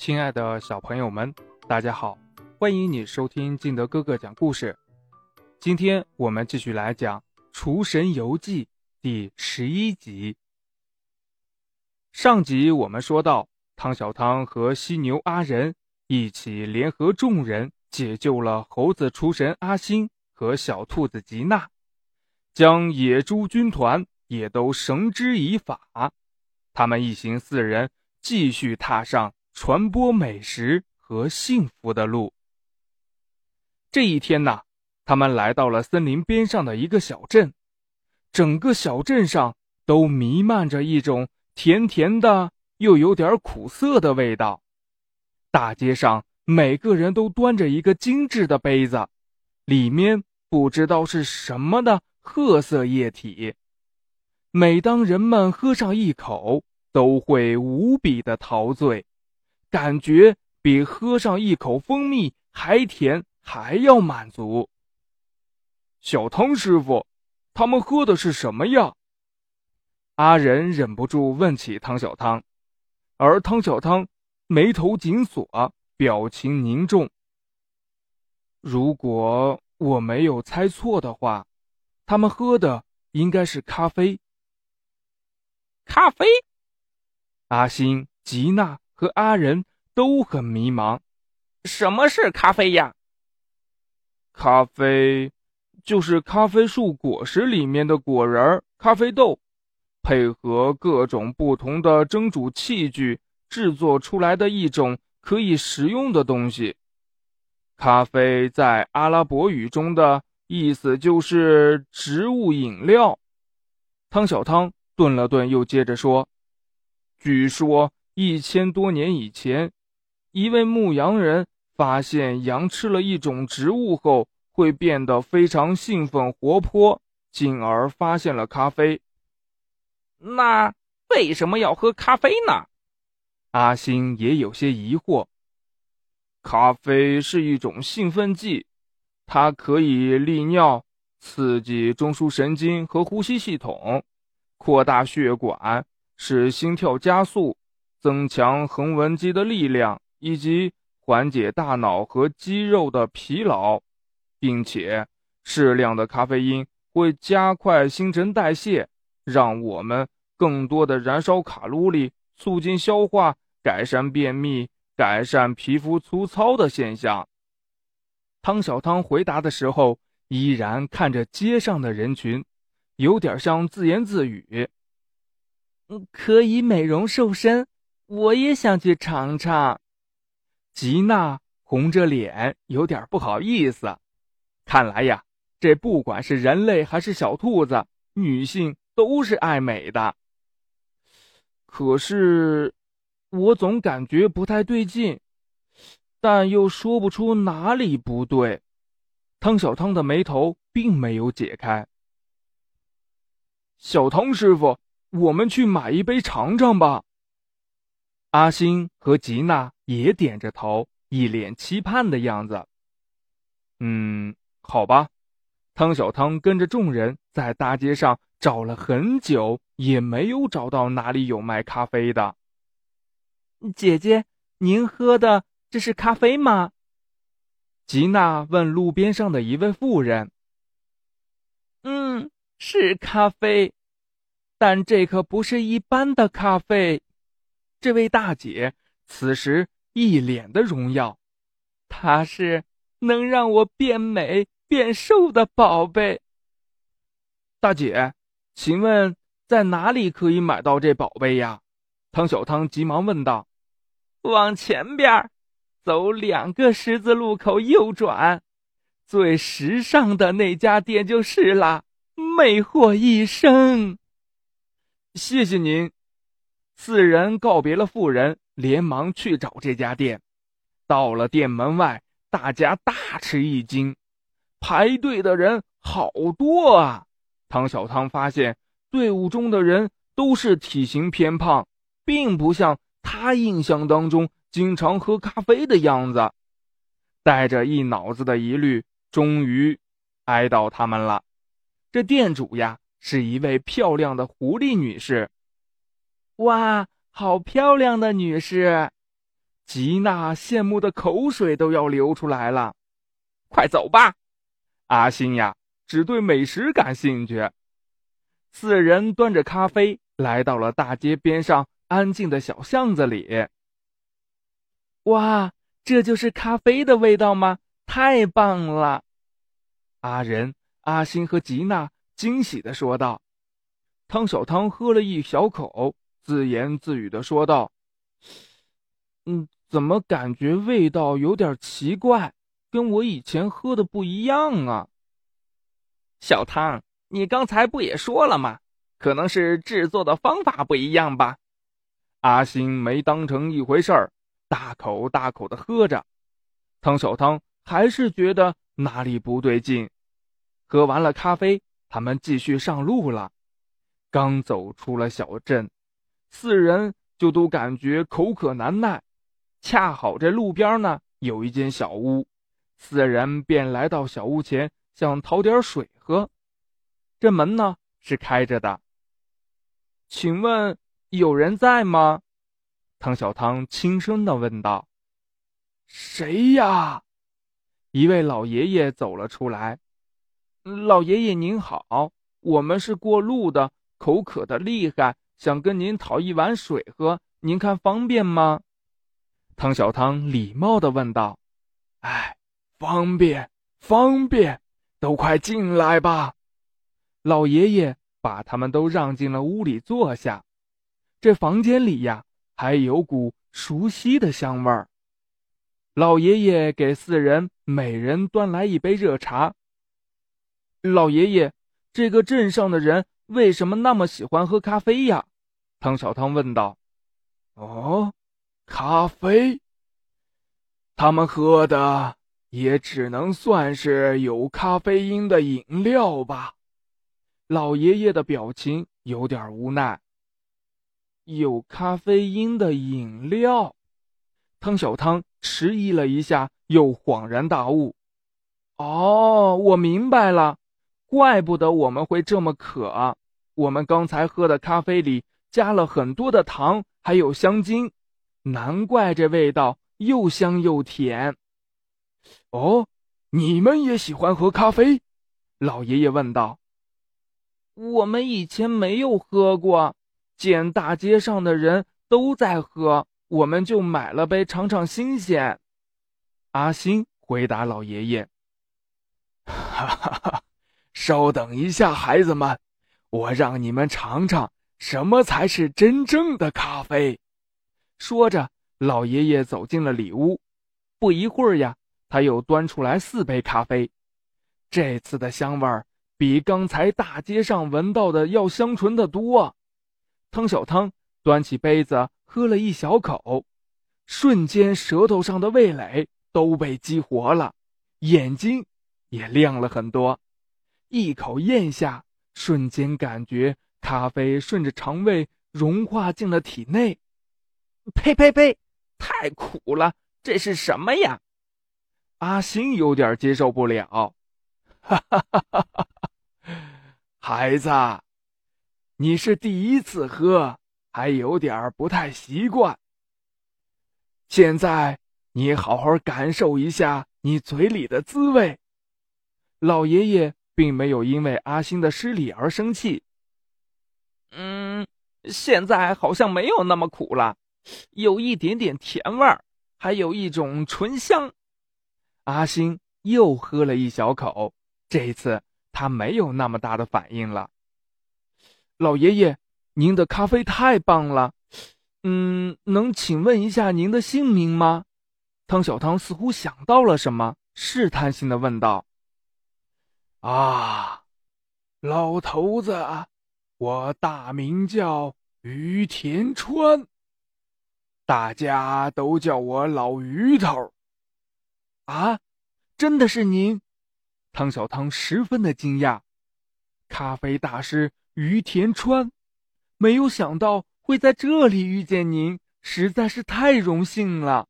亲爱的小朋友们，大家好！欢迎你收听金德哥哥讲故事。今天我们继续来讲《厨神游记》第十一集。上集我们说到，汤小汤和犀牛阿仁一起联合众人，解救了猴子厨神阿星和小兔子吉娜，将野猪军团也都绳之以法。他们一行四人继续踏上。传播美食和幸福的路。这一天呢，他们来到了森林边上的一个小镇，整个小镇上都弥漫着一种甜甜的又有点苦涩的味道。大街上每个人都端着一个精致的杯子，里面不知道是什么的褐色液体。每当人们喝上一口，都会无比的陶醉。感觉比喝上一口蜂蜜还甜，还要满足。小汤师傅，他们喝的是什么呀？阿仁忍不住问起汤小汤，而汤小汤眉头紧锁，表情凝重。如果我没有猜错的话，他们喝的应该是咖啡。咖啡？阿星、吉娜。和阿仁都很迷茫，什么是咖啡呀？咖啡就是咖啡树果实里面的果仁儿咖啡豆，配合各种不同的蒸煮器具制作出来的一种可以食用的东西。咖啡在阿拉伯语中的意思就是植物饮料。汤小汤顿了顿，又接着说：“据说。”一千多年以前，一位牧羊人发现羊吃了一种植物后会变得非常兴奋活泼，进而发现了咖啡。那为什么要喝咖啡呢？阿星也有些疑惑。咖啡是一种兴奋剂，它可以利尿、刺激中枢神经和呼吸系统，扩大血管，使心跳加速。增强横纹肌的力量，以及缓解大脑和肌肉的疲劳，并且适量的咖啡因会加快新陈代谢，让我们更多的燃烧卡路里，促进消化，改善便秘，改善皮肤粗糙的现象。汤小汤回答的时候，依然看着街上的人群，有点像自言自语：“，可以美容瘦身。”我也想去尝尝。吉娜红着脸，有点不好意思。看来呀，这不管是人类还是小兔子，女性都是爱美的。可是，我总感觉不太对劲，但又说不出哪里不对。汤小汤的眉头并没有解开。小汤师傅，我们去买一杯尝尝吧。阿星和吉娜也点着头，一脸期盼的样子。嗯，好吧。汤小汤跟着众人在大街上找了很久，也没有找到哪里有卖咖啡的。姐姐，您喝的这是咖啡吗？吉娜问路边上的一位妇人。嗯，是咖啡，但这可不是一般的咖啡。这位大姐此时一脸的荣耀，她是能让我变美变瘦的宝贝。大姐，请问在哪里可以买到这宝贝呀？汤小汤急忙问道。往前边走两个十字路口，右转，最时尚的那家店就是了，魅惑一生。谢谢您。四人告别了妇人，连忙去找这家店。到了店门外，大家大吃一惊，排队的人好多啊！汤小汤发现队伍中的人都是体型偏胖，并不像他印象当中经常喝咖啡的样子。带着一脑子的疑虑，终于挨到他们了。这店主呀，是一位漂亮的狐狸女士。哇，好漂亮的女士！吉娜羡慕的口水都要流出来了。快走吧，阿星呀，只对美食感兴趣。四人端着咖啡来到了大街边上安静的小巷子里。哇，这就是咖啡的味道吗？太棒了！阿仁、阿星和吉娜惊喜的说道。汤小汤喝了一小口，自言自语的说道：“嗯，怎么感觉味道有点奇怪？”跟我以前喝的不一样啊，小汤，你刚才不也说了吗？可能是制作的方法不一样吧。阿星没当成一回事儿，大口大口的喝着。汤小汤还是觉得哪里不对劲。喝完了咖啡，他们继续上路了。刚走出了小镇，四人就都感觉口渴难耐。恰好这路边呢有一间小屋。四人便来到小屋前，想讨点水喝。这门呢是开着的。请问有人在吗？汤小汤轻声的问道。谁呀？一位老爷爷走了出来。老爷爷您好，我们是过路的，口渴的厉害，想跟您讨一碗水喝，您看方便吗？汤小汤礼貌的问道。哎。方便，方便，都快进来吧！老爷爷把他们都让进了屋里坐下。这房间里呀，还有股熟悉的香味儿。老爷爷给四人每人端来一杯热茶。老爷爷，这个镇上的人为什么那么喜欢喝咖啡呀？汤小汤问道。哦，咖啡，他们喝的。也只能算是有咖啡因的饮料吧。老爷爷的表情有点无奈。有咖啡因的饮料，汤小汤迟疑了一下，又恍然大悟：“哦，我明白了，怪不得我们会这么渴。我们刚才喝的咖啡里加了很多的糖，还有香精，难怪这味道又香又甜。”哦，你们也喜欢喝咖啡？老爷爷问道。我们以前没有喝过，见大街上的人都在喝，我们就买了杯尝尝新鲜。阿星回答老爷爷：“ 哈哈哈，稍等一下，孩子们，我让你们尝尝什么才是真正的咖啡。”说着，老爷爷走进了里屋。不一会儿呀。他又端出来四杯咖啡，这次的香味儿比刚才大街上闻到的要香醇的多。汤小汤端起杯子喝了一小口，瞬间舌头上的味蕾都被激活了，眼睛也亮了很多。一口咽下，瞬间感觉咖啡顺着肠胃融化进了体内。呸呸呸！太苦了，这是什么呀？阿星有点接受不了，哈哈哈哈哈！孩子，你是第一次喝，还有点不太习惯。现在你好好感受一下你嘴里的滋味。老爷爷并没有因为阿星的失礼而生气。嗯，现在好像没有那么苦了，有一点点甜味儿，还有一种醇香。阿星又喝了一小口，这一次他没有那么大的反应了。老爷爷，您的咖啡太棒了，嗯，能请问一下您的姓名吗？汤小汤似乎想到了什么，试探性的问道：“啊，老头子，我大名叫于田川，大家都叫我老于头。”啊，真的是您！汤小汤十分的惊讶。咖啡大师于田川，没有想到会在这里遇见您，实在是太荣幸了。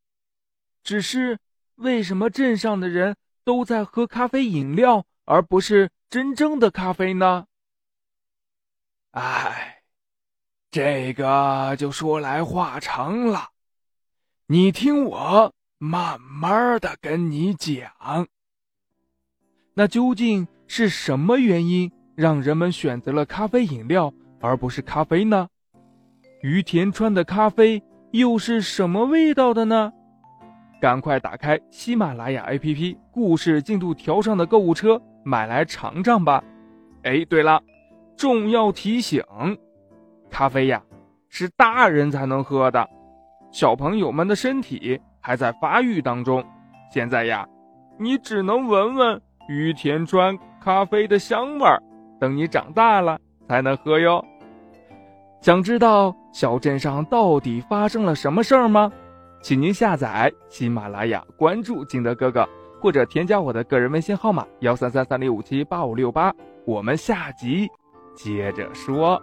只是为什么镇上的人都在喝咖啡饮料，而不是真正的咖啡呢？哎，这个就说来话长了。你听我慢慢的跟你讲。那究竟是什么原因让人们选择了咖啡饮料而不是咖啡呢？于田川的咖啡又是什么味道的呢？赶快打开喜马拉雅 APP，故事进度条上的购物车，买来尝尝吧。哎，对了，重要提醒：咖啡呀，是大人才能喝的，小朋友们的身体还在发育当中。现在呀，你只能闻闻于田川咖啡的香味儿，等你长大了才能喝哟。想知道小镇上到底发生了什么事儿吗？请您下载喜马拉雅，关注金德哥哥，或者添加我的个人微信号码幺三三三零五七八五六八。我们下集接着说。